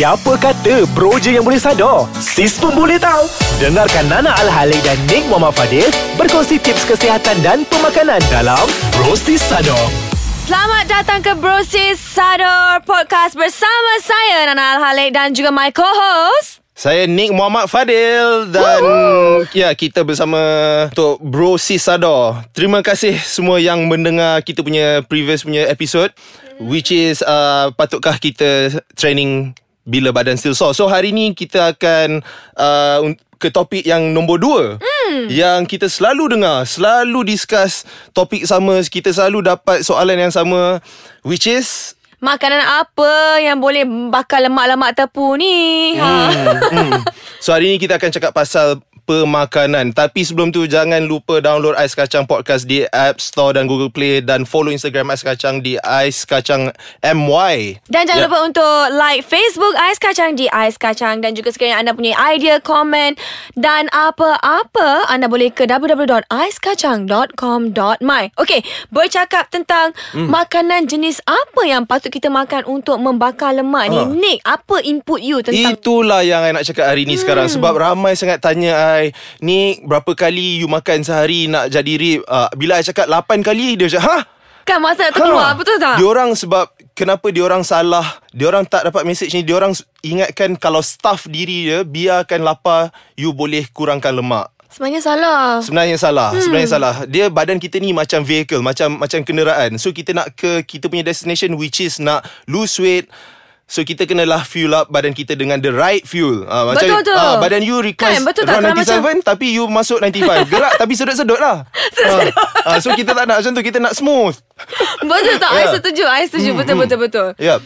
Siapa kata bro je yang boleh sadar? Sis pun boleh tahu. Dengarkan Nana Al-Halik dan Nick Muhammad Fadil berkongsi tips kesihatan dan pemakanan dalam Bro Sis Sadar. Selamat datang ke Brosis Sador Podcast bersama saya Nana Al-Halik dan juga my co-host Saya Nick Muhammad Fadil dan Woo! ya kita bersama untuk Bro Sis Sador. Terima kasih semua yang mendengar kita punya previous punya episode which is uh, patutkah kita training bila badan still sore. So hari ni kita akan uh, ke topik yang nombor dua hmm. Yang kita selalu dengar Selalu discuss topik sama Kita selalu dapat soalan yang sama Which is Makanan apa yang boleh bakar lemak-lemak tepu ni? Ha. Hmm, hmm. So hari ni kita akan cakap pasal pemakanan. Tapi sebelum tu jangan lupa download Ais Kacang Podcast di App Store dan Google Play dan follow Instagram Ais Kacang di Ais Kacang MY. Dan jangan yep. lupa untuk like Facebook Ais Kacang di Ais Kacang dan juga sekiranya anda punya idea, komen dan apa-apa anda boleh ke www.aiskacang.com.my. Okey, bercakap tentang hmm. makanan jenis apa yang patut kita makan untuk membakar lemak ha. ni. Nick, apa input you tentang Itulah yang saya nak cakap hari ni hmm. sekarang sebab ramai sangat tanya I Ni berapa kali you makan sehari Nak jadi rib uh, Bila I cakap 8 kali Dia cakap Ha? Kan masa nak terkeluar ha. Betul tak? Diorang sebab Kenapa diorang salah Diorang tak dapat message ni Diorang ingatkan Kalau staff diri dia Biarkan lapar You boleh kurangkan lemak Sebenarnya salah. Sebenarnya salah. Hmm. Sebenarnya salah. Dia badan kita ni macam vehicle, macam macam kenderaan. So kita nak ke kita punya destination which is nak lose weight, So kita kenalah fuel up badan kita dengan the right fuel. Uh, macam betul tu. Uh, badan you request kan, betul around 97 macam... tapi you masuk 95. Gerak tapi sedut-sedut lah. sedut uh, uh, so kita tak nak macam tu. Kita nak smooth. Betul tak? Yeah. I setuju. I setuju. Betul-betul-betul. Hmm, hmm. Yep.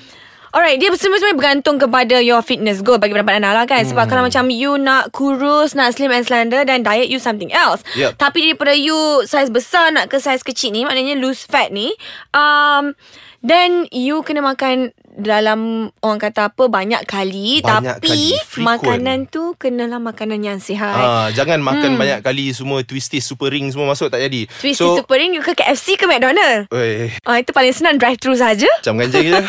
Alright, dia semua-semua bergantung kepada your fitness goal bagi pendapat Ana lah kan. Sebab hmm. kalau macam you nak kurus, nak slim and slender dan diet you something else. Yep. Tapi daripada you size besar nak ke size kecil ni, maknanya lose fat ni, um, then you kena makan dalam orang kata apa banyak kali banyak tapi kali, makanan tu kenalah makanan yang sihat. Ah, jangan makan hmm. banyak kali semua twisties super ring semua masuk tak jadi. Twisties so, super ring ke KFC ke McDonald? Oi. Ah itu paling senang drive thru saja. Macam ganja je.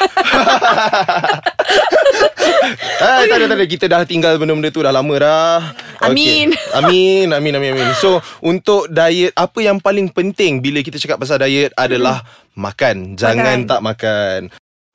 Ah, tak ada, tak ada. Kita dah tinggal benda-benda tu dah lama dah. Amin. Okay. Amin, amin, amin, amin. So, untuk diet, apa yang paling penting bila kita cakap pasal diet adalah hmm. makan. Jangan makan. tak makan.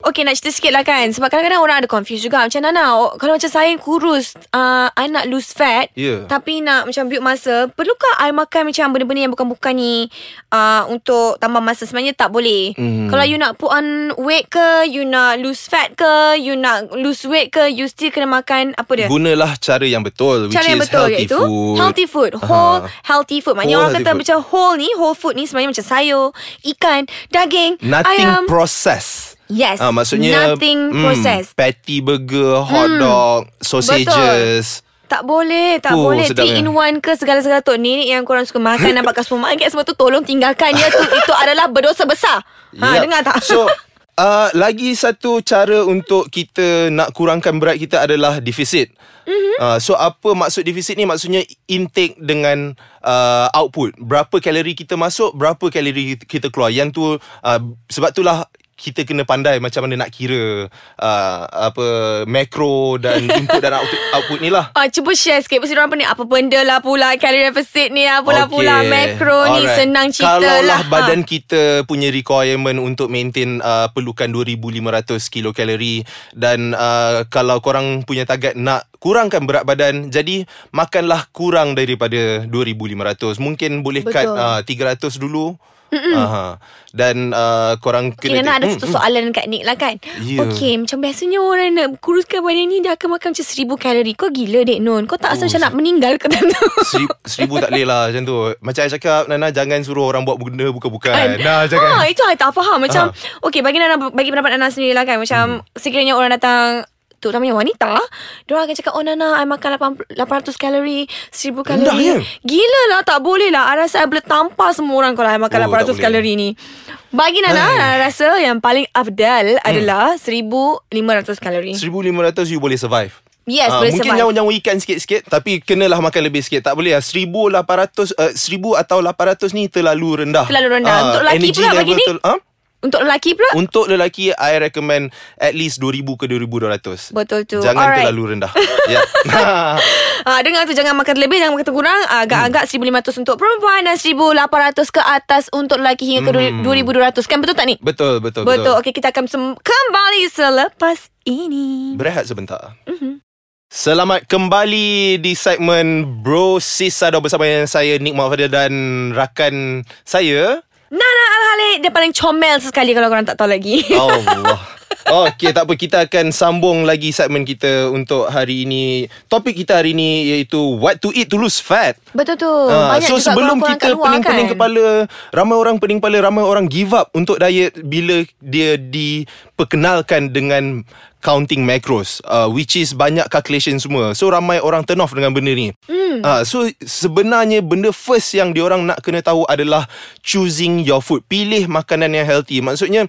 Okay nak cerita sikit lah kan Sebab kadang-kadang orang ada confused juga Macam Nana Kalau macam saya kurus uh, I nak lose fat yeah. Tapi nak macam build masa Perlukah I makan macam benda-benda yang bukan-bukan ni uh, Untuk tambah masa Sebenarnya tak boleh mm. Kalau you nak put on weight ke You nak lose fat ke You nak lose weight ke You still kena makan Apa dia Gunalah cara yang betul Cara which yang betul healthy iaitu food. Healthy food Whole uh-huh. healthy food Maknanya whole orang kata food. macam whole ni Whole food ni sebenarnya macam sayur Ikan Daging Nothing ayam processed Yes. Ah, maksudnya nothing mm, processed. Patty burger, hot mm, dog, sausages. Betul. Tak boleh, tak uh, boleh. Three in one ke segala-segala tu. Ni yang korang suka makan dan pakai supermarket semua tu tolong tinggalkan dia tu. Itu adalah berdosa besar. Ha, yep. dengar tak? So, uh, lagi satu cara untuk kita nak kurangkan berat kita adalah defisit. Mm-hmm. Uh, so apa maksud defisit ni? Maksudnya intake dengan uh, output. Berapa kalori kita masuk, berapa kalori kita keluar. Yang tu uh, sebab itulah kita kena pandai macam mana nak kira uh, apa makro dan input dan output, output ni lah. Ah, cuba share sikit pasal orang ni apa benda lah pula calorie deficit ni apalah okay. pula makro Alright. ni senang cerita Kalau lah. Kalau badan ha. kita punya requirement untuk maintain uh, perlukan 2500 kilokalori dan uh, kalau korang punya target nak kurangkan berat badan jadi makanlah kurang daripada 2500 mungkin boleh Betul. cut uh, 300 dulu Aha. Dan uh, korang kena okay, ada satu soalan kat Nick lah kan yeah. Okay macam biasanya orang nak kuruskan badan ni Dia akan makan macam seribu kalori Kau gila dek Non Kau tak rasa oh, macam nak meninggal ke tu seribu, seribu tak boleh lah macam tu Macam saya cakap Nana jangan suruh orang buat benda bukan-bukan kan? Nah, jangan. Ha, itu saya tak faham Macam Aha. Okay bagi Nana Bagi pendapat Nana sendiri lah kan Macam hmm. sekiranya orang datang terutamanya wanita. Diorang akan cakap Oh Nana I makan 800 kalori 1000 kalori. Ya? Gila lah Tak boleh lah. I rasa I boleh tampar semua orang Kalau I makan oh, 800 kalori ni. Bagi Nana I rasa yang paling afdal hmm. Adalah 1500 kalori. 1500 you boleh survive. Yes, uh, boleh mungkin survive. nyawa-nyawa ikan sikit-sikit Tapi kenalah makan lebih sikit. Tak boleh lah. 1800 uh, 1000 atau 800 ni terlalu rendah. Terlalu rendah. Uh, Untuk lelaki pula bagi ni huh? Untuk lelaki pula? Untuk lelaki I recommend At least 2000 ke 2200 Betul tu. Jangan Alright. terlalu rendah Ya Ah, dengar tu jangan makan terlebih Jangan makan terkurang Ah, Agak-agak 1,500 untuk perempuan Dan 1,800 ke atas Untuk lelaki hingga ke Hmm. 2,200 Kan betul tak ni? Betul betul Betul. Okey, kita akan sem- kembali selepas ini. Berehat sebentar Mhm. Selamat kembali di segmen Bro Sis Sado bersama dengan saya Nick Muhammad Fadil dan rakan saya Nana Al-Halik Dia paling comel sekali Kalau korang tak tahu lagi Allah. Okey, tak apa. Kita akan sambung lagi segmen kita untuk hari ini. Topik kita hari ini iaitu What to eat to lose fat. Betul tu Ah, Banyak so juga sebelum kita pening-pening kan? kepala Ramai orang pening kepala Ramai orang give up Untuk diet Bila dia diperkenalkan dengan Counting macros uh, Which is banyak calculation semua So ramai orang turn off dengan benda ni hmm. uh, So sebenarnya Benda first yang diorang nak kena tahu adalah Choosing your food Pilih makanan yang healthy Maksudnya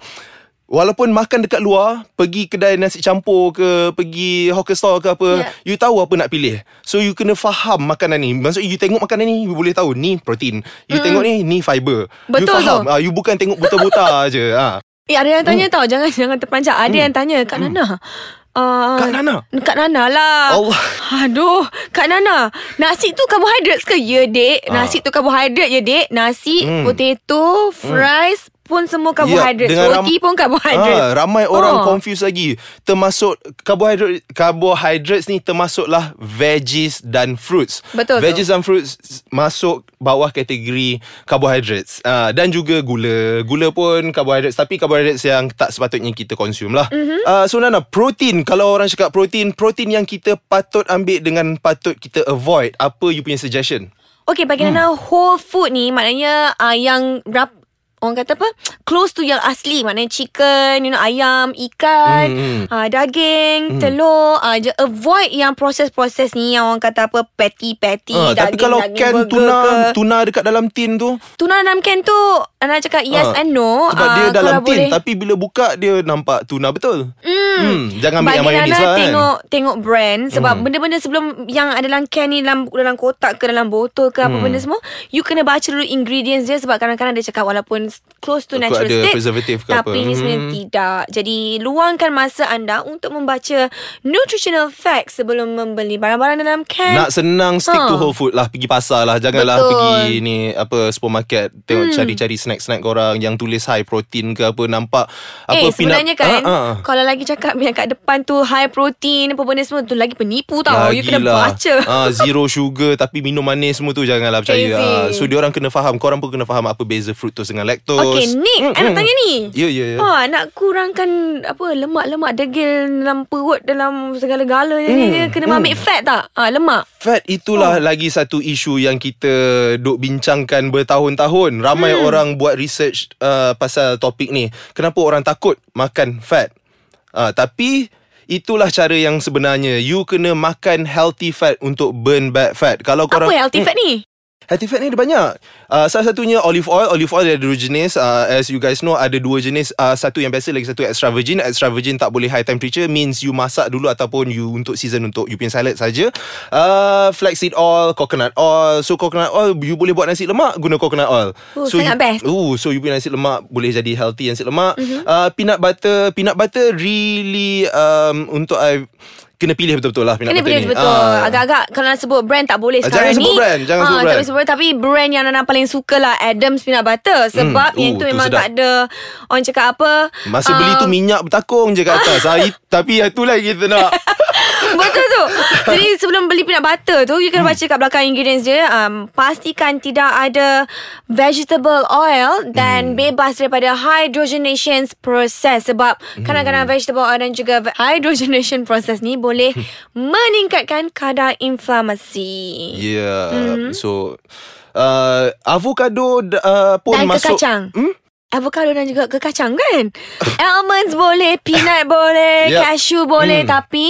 Walaupun makan dekat luar Pergi kedai nasi campur ke Pergi hawker store ke apa Yeah. You tahu apa nak pilih So you kena faham makanan ni Maksud you tengok makanan ni You boleh tahu Ni protein You tengok ni Ni fiber Betul You faham tu. Ah, You bukan tengok buta-buta je ah. Eh ada yang tanya tau Jangan jangan terperanjat Ada yang tanya Kak Nana Uh, Kak Nana? Kak Nana lah Allah. Aduh Kak Nana Nasi tu karbohidrat ke? Ya dek. Nasi tu karbohidrat ya dek Nasi Hmm. Potato Fries Pun semua karbohidrat Ya, dengan ram- Roti pun karbohidrat Ah, ramai orang Oh. confuse lagi. Termasuk karbohidrat carbohydrates ni termasuklah veggies dan fruits. Betul tu. Veggies dan fruits masuk bawah kategori carbohydrates. Ah, dan juga gula. Gula pun carbohydrates tapi carbohydrates yang tak sepatutnya kita consume lah. Mhm. Mm-hmm. Ah, so Nana, protein kalau orang cakap protein, protein yang kita patut ambil dengan patut kita avoid. Apa you punya suggestion? Okay bagi Hmm. Nana Whole food ni Maknanya uh, Yang rap Orang kata apa? Close to yang asli. Maknanya chicken You know Ayam Ikan Hmm, uh, Daging Telur uh, je. Avoid yang proses-proses ni. Yang orang kata apa? Patty-patty Ah, tapi daging, kalau daging can tuna ke. tuna dekat dalam tin tu? Tuna dalam can tu Ana cakap yes Ah, and no. Sebab Ah, dia dalam tin. boleh. Tapi bila buka Dia nampak tuna betul? Hmm. Hmm Jangan ambil Bagi yang mayonis lah kan tengok tengok brand sebab Hmm. benda-benda sebelum yang ada dalam can ni dalam dalam kotak ke dalam botol ke apa Hmm. benda semua you kena baca dulu ingredients dia sebab kadang-kadang dia cakap walaupun close to natural ada state preservative ke tapi apa. ni sebenarnya Hmm. tidak. Jadi luangkan masa anda untuk membaca nutritional facts sebelum membeli barang-barang dalam can. Nak senang stick Ha. to whole food lah Pergi pasar lah Janganlah Betul. pergi ni Apa supermarket Tengok cari-cari snack-snack korang Yang tulis high protein ke apa Nampak apa eh sebenarnya kan Ah, ah. Kalau lagi cakap Yang kat depan tu High protein Apa benda semua tu Lagi penipu tau You kena Lagilah. baca ah, Zero sugar Tapi minum manis semua tu Janganlah percaya ah, So diorang kena faham Korang pun kena faham Apa beza fructose dengan lactose Okay Nick Mm, I nak mm. tanya ni Ya ya ya Ha, nak kurangkan apa lemak-lemak degil dalam perut dalam segala-galanya ni Hmm, dia kena ambil fat tak? Ha, lemak. Fat itulah oh. lagi satu isu yang kita duk bincangkan bertahun-tahun. Ramai hmm. orang buat research uh, pasal topik ni. Kenapa orang takut makan fat? Uh, tapi itulah cara yang sebenarnya. You kena makan healthy fat untuk burn bad fat. Kalau Apa korang healthy fat ni? Healthy fat ni ada banyak. Uh, Salah satunya olive oil. Olive oil ada dua jenis. Uh, As you guys know Ada dua jenis. Uh, Satu yang biasa Lagi satu extra virgin. Extra virgin tak boleh high temperature Means you masak dulu Ataupun you untuk season Untuk you punya salad saja. uh, Flaxseed oil Coconut oil. So coconut oil You boleh buat nasi lemak Guna coconut oil. Oh, so sangat you, best. Uh, So you punya nasi lemak Boleh jadi healthy nasi lemak. Mm-hmm. uh, Peanut butter. Peanut butter really um, Untuk I Kena pilih betul-betul lah Kena pilih betul. Ah. Agak-agak kalau nak sebut brand tak boleh Ah, sekarang jangan ni. sebut brand, jangan Ah, sebut tak brand. boleh sebut brand. Tapi brand yang Nana paling suka lah Adam's Peanut Butter. Sebab Hmm, yang tu tu memang sedap. tak ada orang cakap apa. Masa ah, beli tu minyak bertakung je kat atas Hari, Tapi itulah kita nak Betul tu. Jadi sebelum beli peanut butter tu You kena baca kat belakang ingredients dia. Um, Pastikan tidak ada Vegetable oil Dan bebas daripada Hydrogenation process. Sebab Kadang-kadang vegetable oil Dan juga hydrogenation process ni Boleh Meningkatkan kadar inflamasi. Ya yeah. mm-hmm. So uh, Avocado uh, pun Dan masuk kekacang hmm? Avocado dan juga kekacang kan Almonds boleh Peanut boleh Yep. Cashew boleh Hmm. Tapi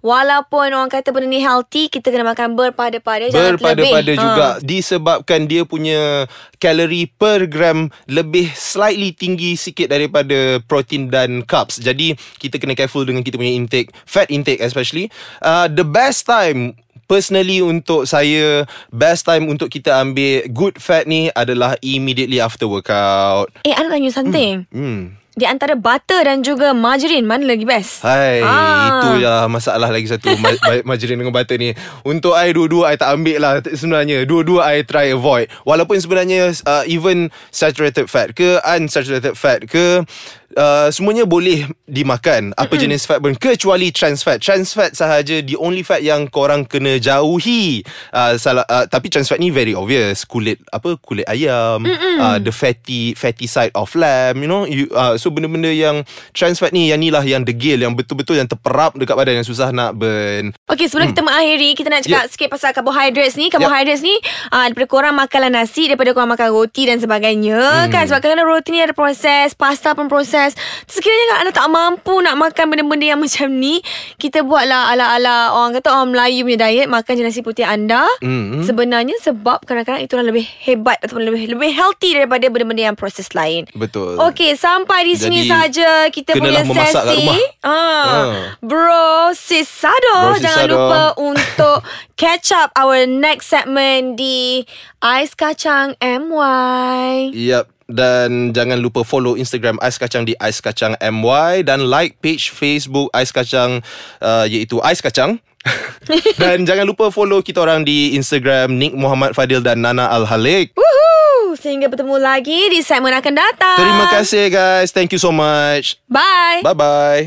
Walaupun orang kata benda ni healthy Kita kena makan berpada-pada Jangan Berpada-pada terlebih. juga Ha. Disebabkan dia punya Kalori per gram Lebih slightly tinggi sikit Daripada protein dan carbs Jadi Kita kena careful dengan kita punya intake Fat intake especially uh, The best time personally untuk saya best time untuk kita ambil good fat ni adalah immediately after workout. Eh, I tanya something. Hmm. Di antara butter dan juga margarine, mana lagi best? Hai, Ah. itu ya masalah lagi satu ma- ma- margarine dengan butter ni. Untuk I dua-dua I tak ambil lah sebenarnya. Dua-dua I try avoid. Walaupun sebenarnya uh, even saturated fat ke unsaturated fat ke uh, semuanya boleh dimakan apa jenis fat pun kecuali trans fat. Trans fat sahaja the only fat yang korang kena jauhi. Uh, salah uh, tapi trans fat ni very obvious. Kulit apa kulit ayam, uh, the fatty fatty side of lamb, you know. You uh, so benda-benda yang trans fat ni yang ni lah yang degil yang betul-betul yang terperap dekat badan yang susah nak burn. Okey, sebelum kita mengakhiri, kita nak cakap Yep. sikit pasal carbohydrates ni. Carbohydrates ni, uh, daripada korang makanlah nasi, daripada korang makan roti dan sebagainya. Kan, sebab kadang-kadang roti ni ada proses, pasta pun proses. Sekiranya kan anda tak mampu nak makan benda-benda yang macam ni, kita buatlah ala-ala orang kata orang Melayu punya diet, makan je nasi putih anda. Mm. Sebenarnya sebab kadang-kadang itulah lebih hebat ataupun lebih lebih healthy daripada benda-benda yang proses lain. Betul. Okey, sampai di sini saja kita punya sesi. rumah. Ah. Ah. Bro Sisado. Bro Jangan lupa untuk catch up our next segment di Ais Kacang MY. Yep. Dan jangan lupa follow Instagram Ais Kacang di Ais Kacang MY dan like page Facebook Ais Kacang uh, iaitu Ais Kacang. dan jangan lupa follow kita orang di Instagram Nick Muhammad Fadil dan Nana Al Halik. Woohoo! Sehingga bertemu lagi di segmen akan datang. Terima kasih guys. Thank you so much. Bye. Bye bye.